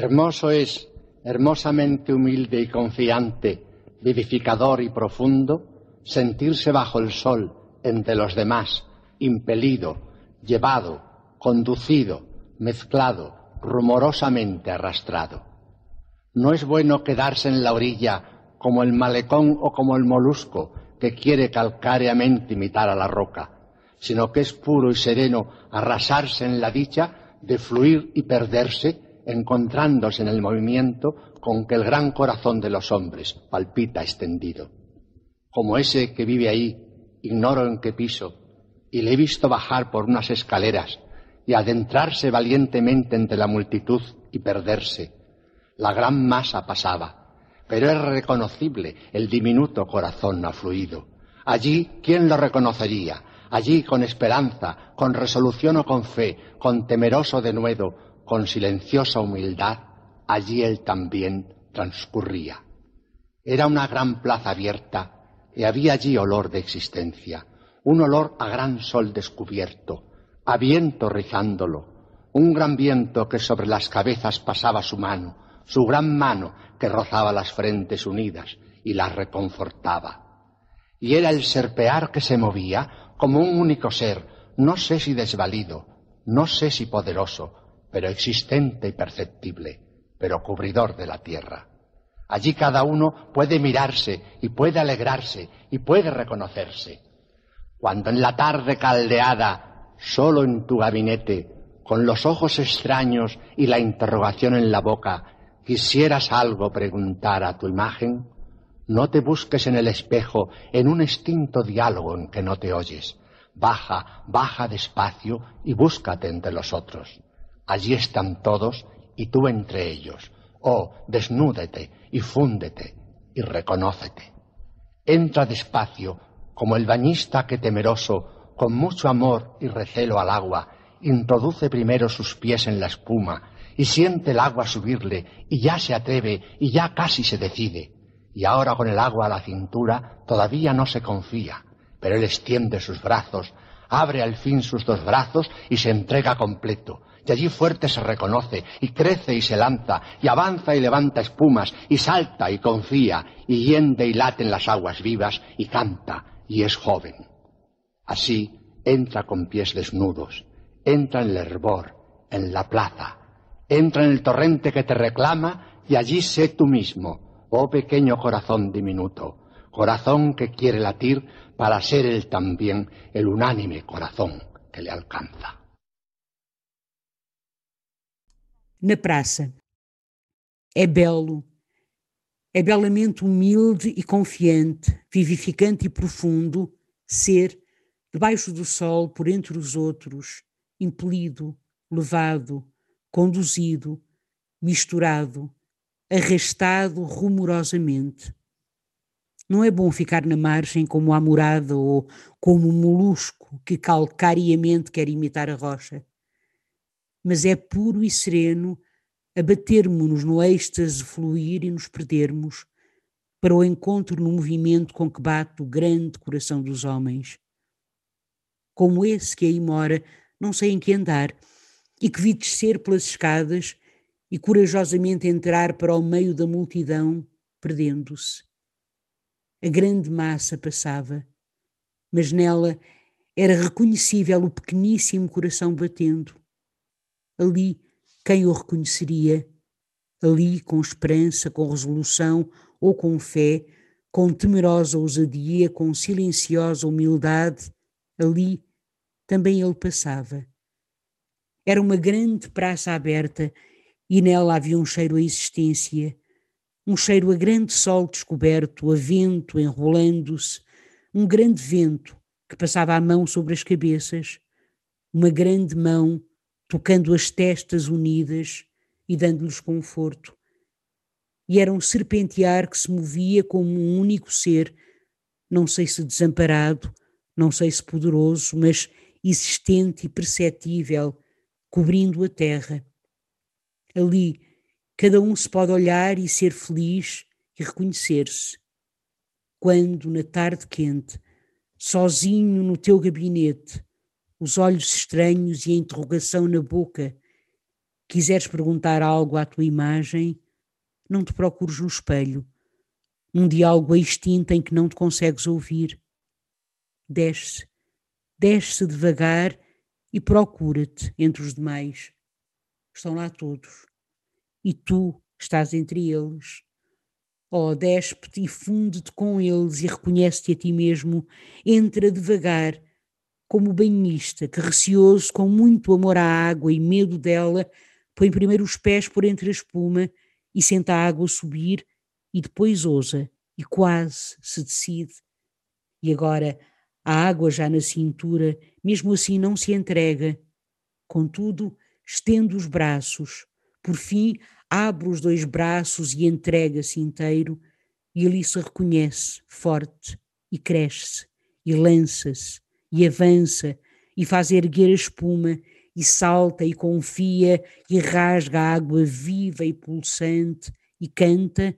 Hermoso es, hermosamente humilde y confiante, vivificador y profundo, sentirse bajo el sol entre los demás, impelido, llevado, conducido, mezclado, rumorosamente arrastrado. No es bueno quedarse en la orilla como el malecón o como el molusco que quiere calcáreamente imitar a la roca, sino que es puro y sereno arrasarse en la dicha de fluir y perderse encontrándose en el movimiento con que el gran corazón de los hombres palpita extendido. Como ese que vive ahí, ignoro en qué piso, y le he visto bajar por unas escaleras y adentrarse valientemente entre la multitud y perderse. La gran masa pasaba, pero es reconocible el diminuto corazón afluido. Allí, ¿quién lo reconocería? Allí, con esperanza, con resolución o con fe, con temeroso denuedo, con silenciosa humildad, allí él también transcurría. Era una gran plaza abierta y había allí olor de existencia, un olor a gran sol descubierto, a viento rizándolo, un gran viento que sobre las cabezas pasaba su mano, su gran mano que rozaba las frentes unidas y las reconfortaba. Y era el serpear que se movía como un único ser, no sé si desvalido, no sé si poderoso, pero existente y perceptible, pero cubridor de la tierra. Allí cada uno puede mirarse y puede alegrarse y puede reconocerse. Cuando en la tarde caldeada, solo en tu gabinete, con los ojos extraños y la interrogación en la boca, quisieras algo preguntar a tu imagen, no te busques en el espejo en un extinto diálogo en que no te oyes. Baja, baja despacio y búscate entre los otros. Allí están todos y tú entre ellos. Oh, desnúdete y fúndete y reconócete. Entra despacio, como el bañista que temeroso, con mucho amor y recelo al agua, introduce primero sus pies en la espuma y siente el agua subirle y ya se atreve y ya casi se decide. Y ahora con el agua a la cintura todavía no se confía, pero él extiende sus brazos, abre al fin sus dos brazos y se entrega completo, y allí fuerte se reconoce, y crece y se lanza, y avanza y levanta espumas, y salta y confía, y hiende y late en las aguas vivas, y canta, y es joven. Así entra con pies desnudos, entra en el hervor, en la plaza, entra en el torrente que te reclama, y allí sé tú mismo, oh pequeño corazón diminuto, corazón que quiere latir para ser él también el unánime corazón que le alcanza. Na praça. É belo, é belamente humilde e confiante, vivificante e profundo ser, debaixo do sol, por entre os outros, impelido, levado, conduzido, misturado, arrastado rumorosamente. Não é bom ficar na margem como a morada ou como um molusco que calcariamente quer imitar a rocha mas é puro e sereno abatermos-nos no êxtase fluir e nos perdermos para o encontro no movimento com que bate o grande coração dos homens. Como esse que aí mora, não sei em que andar, e que vi descer pelas escadas e corajosamente entrar para o meio da multidão, perdendo-se. A grande massa passava, mas nela era reconhecível o pequeníssimo coração batendo ali quem o reconheceria, ali com esperança, com resolução ou com fé, com temerosa ousadia, com silenciosa humildade, ali também ele passava. Era uma grande praça aberta e nela havia um cheiro à existência, um cheiro a grande sol descoberto, a vento enrolando-se, um grande vento que passava a mão sobre as cabeças, uma grande mão tocando as testas unidas e dando-lhes conforto. E era um serpentear que se movia como um único ser, não sei se desamparado, não sei se poderoso, mas existente e perceptível, cobrindo a terra. Ali, cada um se pode olhar e ser feliz e reconhecer-se. Quando, na tarde quente, sozinho no teu gabinete, os olhos estranhos e a interrogação na boca, quiseres perguntar algo à tua imagem, não te procures no espelho, num diálogo extinto em que não te consegues ouvir. Desce, desce devagar e procura-te entre os demais. Estão lá todos. E tu estás entre eles. Oh, despe-te e funde-te com eles e reconhece-te a ti mesmo. Entra devagar, como o banhista que, receoso, com muito amor à água e medo dela, põe primeiro os pés por entre a espuma e senta a água subir e depois ousa e quase se decide. E agora a água já na cintura, mesmo assim não se entrega. Contudo, estende os braços. Por fim, abre os dois braços e entrega-se inteiro, e ali se reconhece, forte, e cresce, e lança-se, e avança, e faz erguer a espuma, e salta e confia, e rasga a água viva e pulsante, e canta,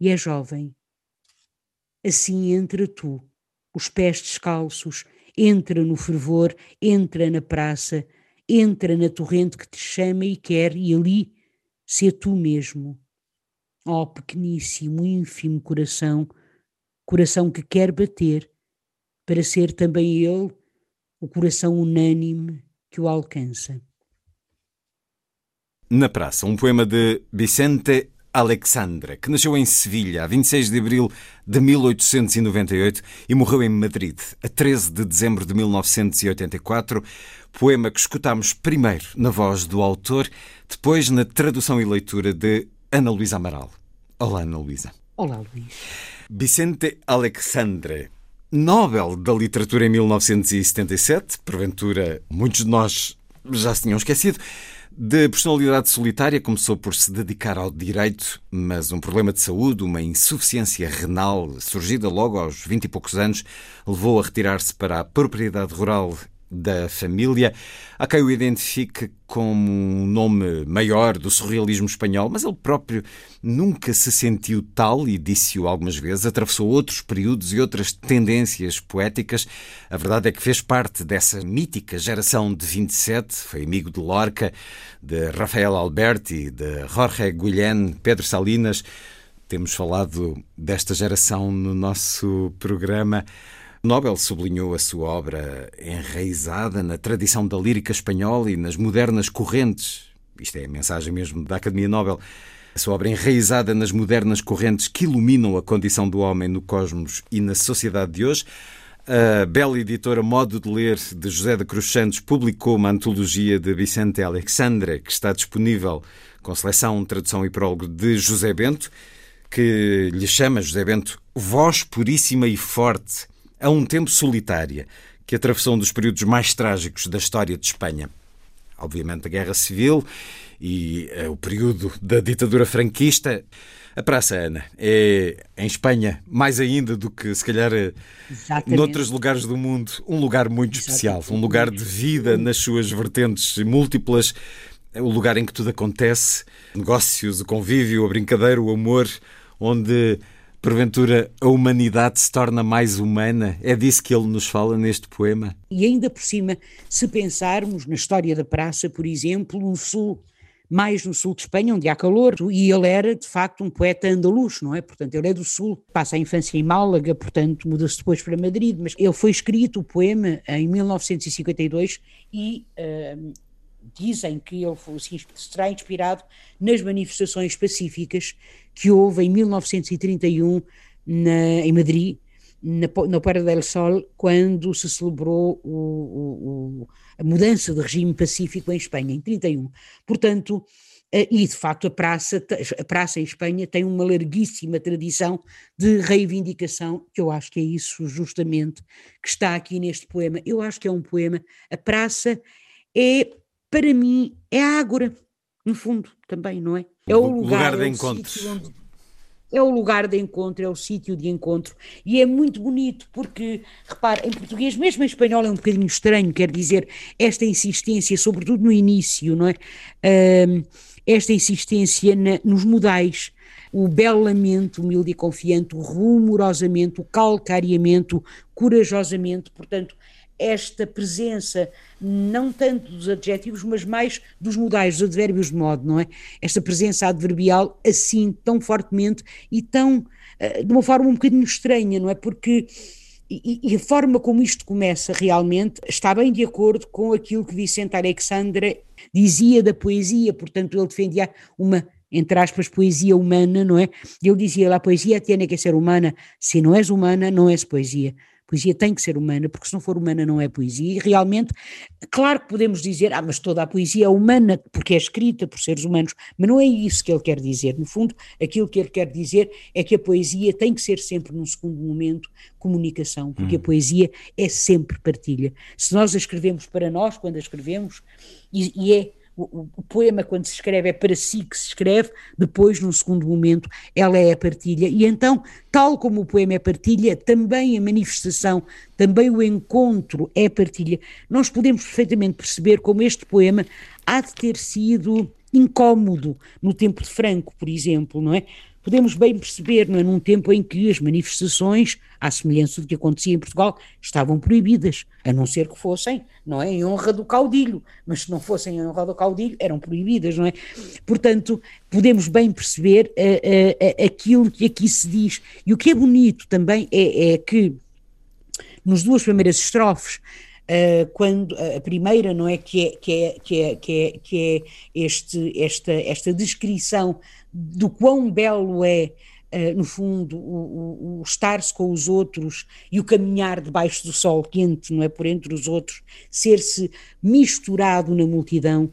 e é jovem. Assim entra tu, os pés descalços, entra no fervor, entra na praça, entra na torrente que te chama e quer, e ali ser tu mesmo. Ó oh, pequeníssimo, ínfimo coração, coração que quer bater, para ser também ele o coração unânime que o alcança. Na Praça, um poema de Vicente Alexandre, que nasceu em Sevilha a 26 de abril de 1898 e morreu em Madrid a 13 de dezembro de 1984. Poema que escutamos primeiro na voz do autor, depois na tradução e leitura de Ana Luísa Amaral. Olá, Ana Luísa. Olá, Luís. Vicente Alexandre, Nobel da Literatura em 1977, porventura muitos de nós já se tinham esquecido. De personalidade solitária, começou por se dedicar ao direito, mas um problema de saúde, uma insuficiência renal, surgida logo aos vinte e poucos anos, levou a retirar-se para a propriedade rural da família. Há quem o identifique como um nome maior do surrealismo espanhol, mas ele próprio nunca se sentiu tal e disse-o algumas vezes. Atravessou outros períodos e outras tendências poéticas. A verdade é que fez parte dessa mítica geração de 27, foi amigo de Lorca, de Rafael Alberti, de Jorge Guilhem, Pedro Salinas. Temos falado desta geração no nosso programa. Nobel sublinhou a sua obra enraizada na tradição da lírica espanhola e nas modernas correntes. Isto é a mensagem mesmo da Academia Nobel. A sua obra enraizada nas modernas correntes que iluminam a condição do homem no cosmos e na sociedade de hoje. A bela editora Modo de Ler de José de Cruz Santos publicou uma antologia de Vicente Alexandre, que está disponível com seleção, tradução e prólogo de José Bento, que lhe chama José Bento Voz Puríssima e Forte a um tempo solitária, que atravessou um dos períodos mais trágicos da história de Espanha. Obviamente, a Guerra Civil e eh, o período da ditadura franquista. A Praça Ana é, em Espanha, mais ainda do que se calhar eh, Exatamente. noutros lugares do mundo, um lugar muito Exatamente. especial, um lugar de vida nas suas vertentes múltiplas, é o lugar em que tudo acontece, negócios, o convívio, a brincadeira, o amor, onde porventura a humanidade se torna mais humana? É disso que ele nos fala neste poema? E ainda por cima, se pensarmos na história da praça, por exemplo, no sul, mais no sul de Espanha, onde há calor, e ele era de facto um poeta andaluz, não é? Portanto, ele é do sul, passa a infância em Málaga, portanto, muda-se depois para Madrid, mas ele foi escrito o poema em 1952 e. Uh, dizem que ele foi, assim, será inspirado nas manifestações pacíficas que houve em 1931 na, em Madrid, na, na Puerta del Sol, quando se celebrou o, o, a mudança de regime pacífico em Espanha, em 31. Portanto, Uh, e, de facto, a praça, a praça em Espanha tem uma larguíssima tradição de reivindicação, que eu acho que é isso justamente que está aqui neste poema. Eu acho que é um poema. A praça é, para mim, é a ágora, no fundo, também, não é? É o lugar, lugar de é. Onde, é o lugar de encontro, é o sítio de encontro, e é muito bonito porque, repare, em português, mesmo em espanhol é um bocadinho estranho, quer dizer, esta insistência, sobretudo no início, não é? Um, esta insistência na, nos modais, o belamente, humilde e confiante, o rumorosamente, o calcariamente, corajosamente, portanto, esta presença não tanto dos adjetivos, mas mais dos modais, dos advérbios de modo, não é? Esta presença adverbial assim, tão fortemente e tão, eh, de uma forma um bocadinho estranha, não é? Porque e, e, a forma como isto começa realmente está bem de acordo com aquilo que Vicente Alexandre dizia da poesia, portanto ele defendia uma entre aspas, poesia humana, não é? Ele dizia lá, poesia tem que ser humana, se não és humana, não és poesia poesia tem que ser humana, porque se não for humana não é poesia, e realmente, claro que podemos dizer, ah, mas toda a poesia é humana, porque é escrita por seres humanos, mas não é isso que ele quer dizer, no fundo, aquilo que ele quer dizer é que a poesia tem que ser sempre, num segundo momento, comunicação, porque hum. a poesia é sempre partilha. Se nós a escrevemos para nós, quando a escrevemos, e, e é o, o, poema, quando se escreve, é para si que se escreve, depois, num segundo momento, ela é a partilha. E então, tal como o poema é partilha, também a manifestação, também o encontro é partilha. Nós podemos perfeitamente perceber como este poema há de ter sido incómodo no tempo de Franco, por exemplo, não é? Podemos bem perceber, não é? num tempo em que as manifestações, à semelhança do que acontecia em Portugal, estavam proibidas, a não ser que fossem, não é, em honra do caudilho, mas se não fossem em honra do caudilho, eram proibidas, não é? Portanto, podemos bem perceber uh, uh, aquilo que aqui se diz. E o que é bonito também é, é que, nos duas primeiras estrofes, Uh, quando a primeira não é que é que é que é que é, que é este esta esta descrição do quão belo é, uh, no fundo, o, o, o estar-se com os outros e o caminhar debaixo do sol quente, não é? Por entre os outros, ser-se misturado na multidão.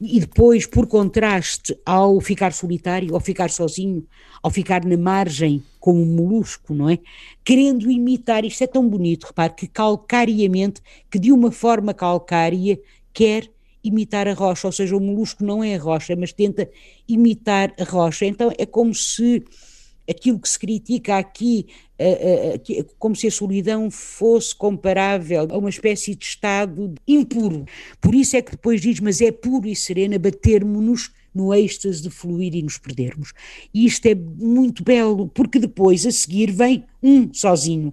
E depois, por contraste, ao ficar solitário, ao ficar sozinho, ao ficar na margem como um molusco, não é? Querendo imitar, isto é tão bonito, repare, que calcariamente, que de uma forma calcária, quer imitar a rocha, ou seja, o molusco não é a rocha, mas tenta imitar a rocha. Então é como se aquilo que se critica aqui, uh, uh, como se a solidão fosse comparável a uma espécie de estado impuro. Por isso é que depois diz, mas é puro e sereno batermos-nos no êxtase de fluir e nos perdermos. E isto é muito belo, porque depois, a seguir, vem um sozinho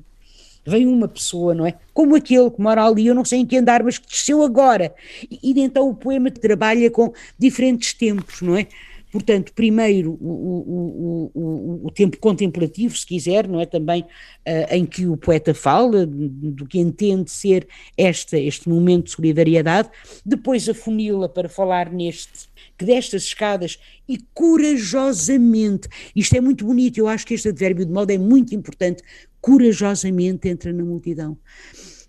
vem uma pessoa, não é? Como aquele que mora ali, eu não sei em que andar, mas que desceu agora. E, e então o poema trabalha com diferentes tempos, não é? Portanto, primeiro o, o, o, o, tempo contemplativo, se quiser, não é? Também uh, em que o poeta fala do que entende ser esta, este momento de solidariedade, depois a funila para falar neste que destas escadas e corajosamente, isto é muito bonito, eu acho que este advérbio de modo é muito importante, corajosamente entra na multidão.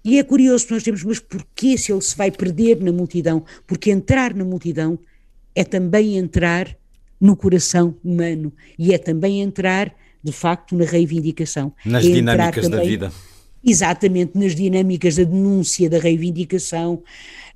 E é curioso nós temos, mas porquê se ele se vai perder na multidão? Porque entrar na multidão é também entrar no coração humano e é também entrar, de facto, na reivindicação. Nas é dinâmicas também, da vida. Exatamente, nas dinâmicas da denúncia, da reivindicação,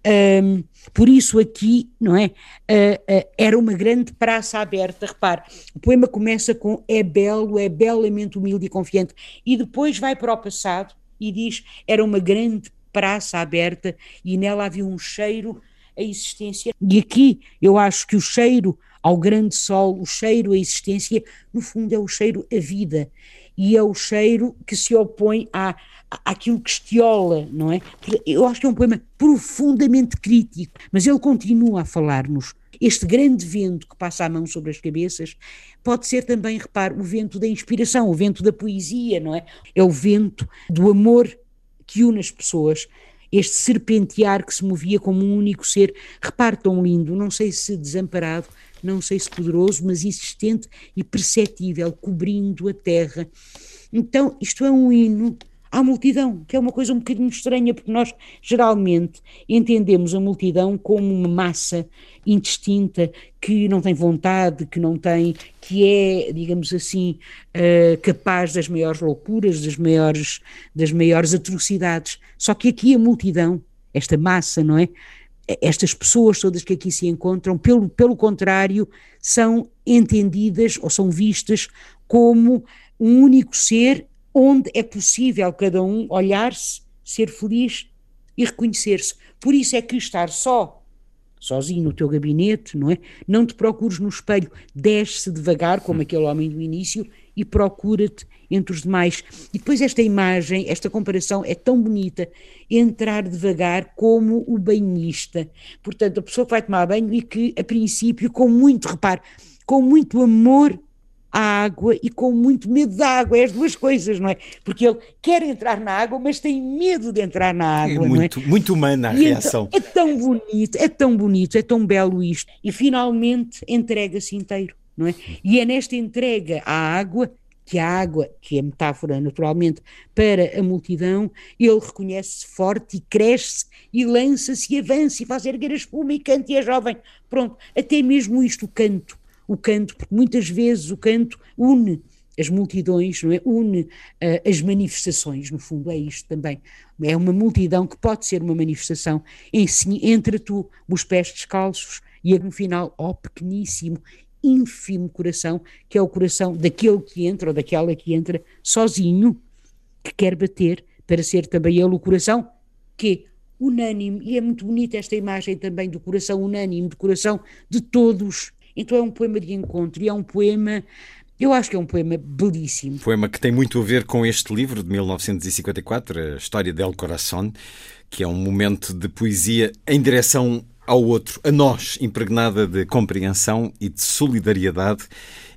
um, por isso aqui, não é? Uh, uh, era uma grande praça aberta. Repare, o poema começa com é belo, é belamente humilde e confiante, e depois vai para o passado e diz era uma grande praça aberta e nela havia um cheiro a existência. E aqui eu acho que o cheiro ao grande sol, o cheiro à existência, no fundo é o cheiro à vida e é o cheiro que se opõe à, àquilo que estiola, não é? Eu acho que é um poema profundamente crítico, mas ele continua a falar-nos. Este grande vento que passa a mão sobre as cabeças pode ser também, repare, o vento da inspiração, o vento da poesia, não é? É o vento do amor que une as pessoas, este serpentear que se movia como um único ser. Repare tão lindo, não sei se desamparado, não sei se poderoso, mas insistente e perceptível, cobrindo a terra. Então, isto é um hino à multidão, que é uma coisa um bocadinho estranha, porque nós geralmente entendemos a multidão como uma massa indistinta que não tem vontade, que não tem, que é, digamos assim, uh, capaz das maiores loucuras, das maiores, das maiores atrocidades. Só que aqui a multidão, esta massa, não é? Estas pessoas todas que aqui se encontram, pelo, pelo contrário, são entendidas ou são vistas como um único ser onde é possível cada um olhar-se, ser feliz e reconhecer-se. Por isso é que estar só, sozinho no teu gabinete, não é? Não te procures no espelho, desce devagar, como aquele homem do início, e procura-te entre os demais. E depois esta imagem, esta comparação é tão bonita, entrar devagar como o banhista. Portanto, a pessoa que vai tomar banho e que, a princípio, com muito, reparo, com muito amor à água e com muito medo da água, é as duas coisas, não é? Porque ele quer entrar na água, mas tem medo de entrar na água, é muito, é? muito humana a e reação. Então, é tão bonito, é tão bonito, é tão belo isto. E finalmente entrega-se inteiro, não é? E é nesta entrega à água que a água, que é metáfora naturalmente para a multidão, ele reconhece-se forte e cresce e lança-se e avança e faz erguer a espuma e canta e é jovem. Pronto, até mesmo isto, o canto o canto, porque muitas vezes o canto une as multidões, não é? une uh, as manifestações, no fundo é isto também. É uma multidão que pode ser uma manifestação em entre tu, os pés descalços, e no final, ó oh, pequeníssimo, ínfimo coração, que é o coração daquele que entra ou daquela que entra sozinho, que quer bater para ser também ele o coração que unânime, e é muito bonita esta imagem também do coração unânime, do coração de todos, então é um poema de encontro e é um poema. Eu acho que é um poema belíssimo. Poema que tem muito a ver com este livro de 1954, a História del Coração, que é um momento de poesia em direção ao outro, a nós, impregnada de compreensão e de solidariedade.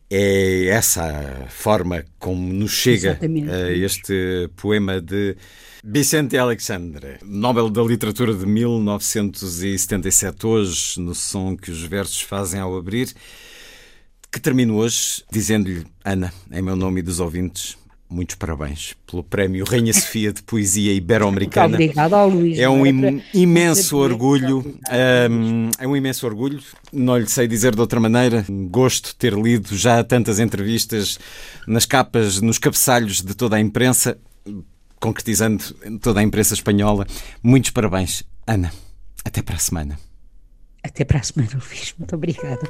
É essa a forma como nos chega a este poema de Vicente Alexandre, Nobel da Literatura de 1977, hoje, no som que os versos fazem ao abrir, que termino hoje dizendo-lhe, Ana, em meu nome e dos ouvintes, muitos parabéns pelo prémio Rainha Sofia de Poesia Ibero-Americana. Obrigada Luís. É um im imenso orgulho. Um, é um imenso orgulho. Não lhe sei dizer de outra maneira. Gosto de ter lido já tantas entrevistas nas capas, nos cabeçalhos de toda a imprensa concretizando toda a imprensa espanhola. Muitos parabéns, Ana. Até para a semana. Até para a semana, Luís. Muito obrigada.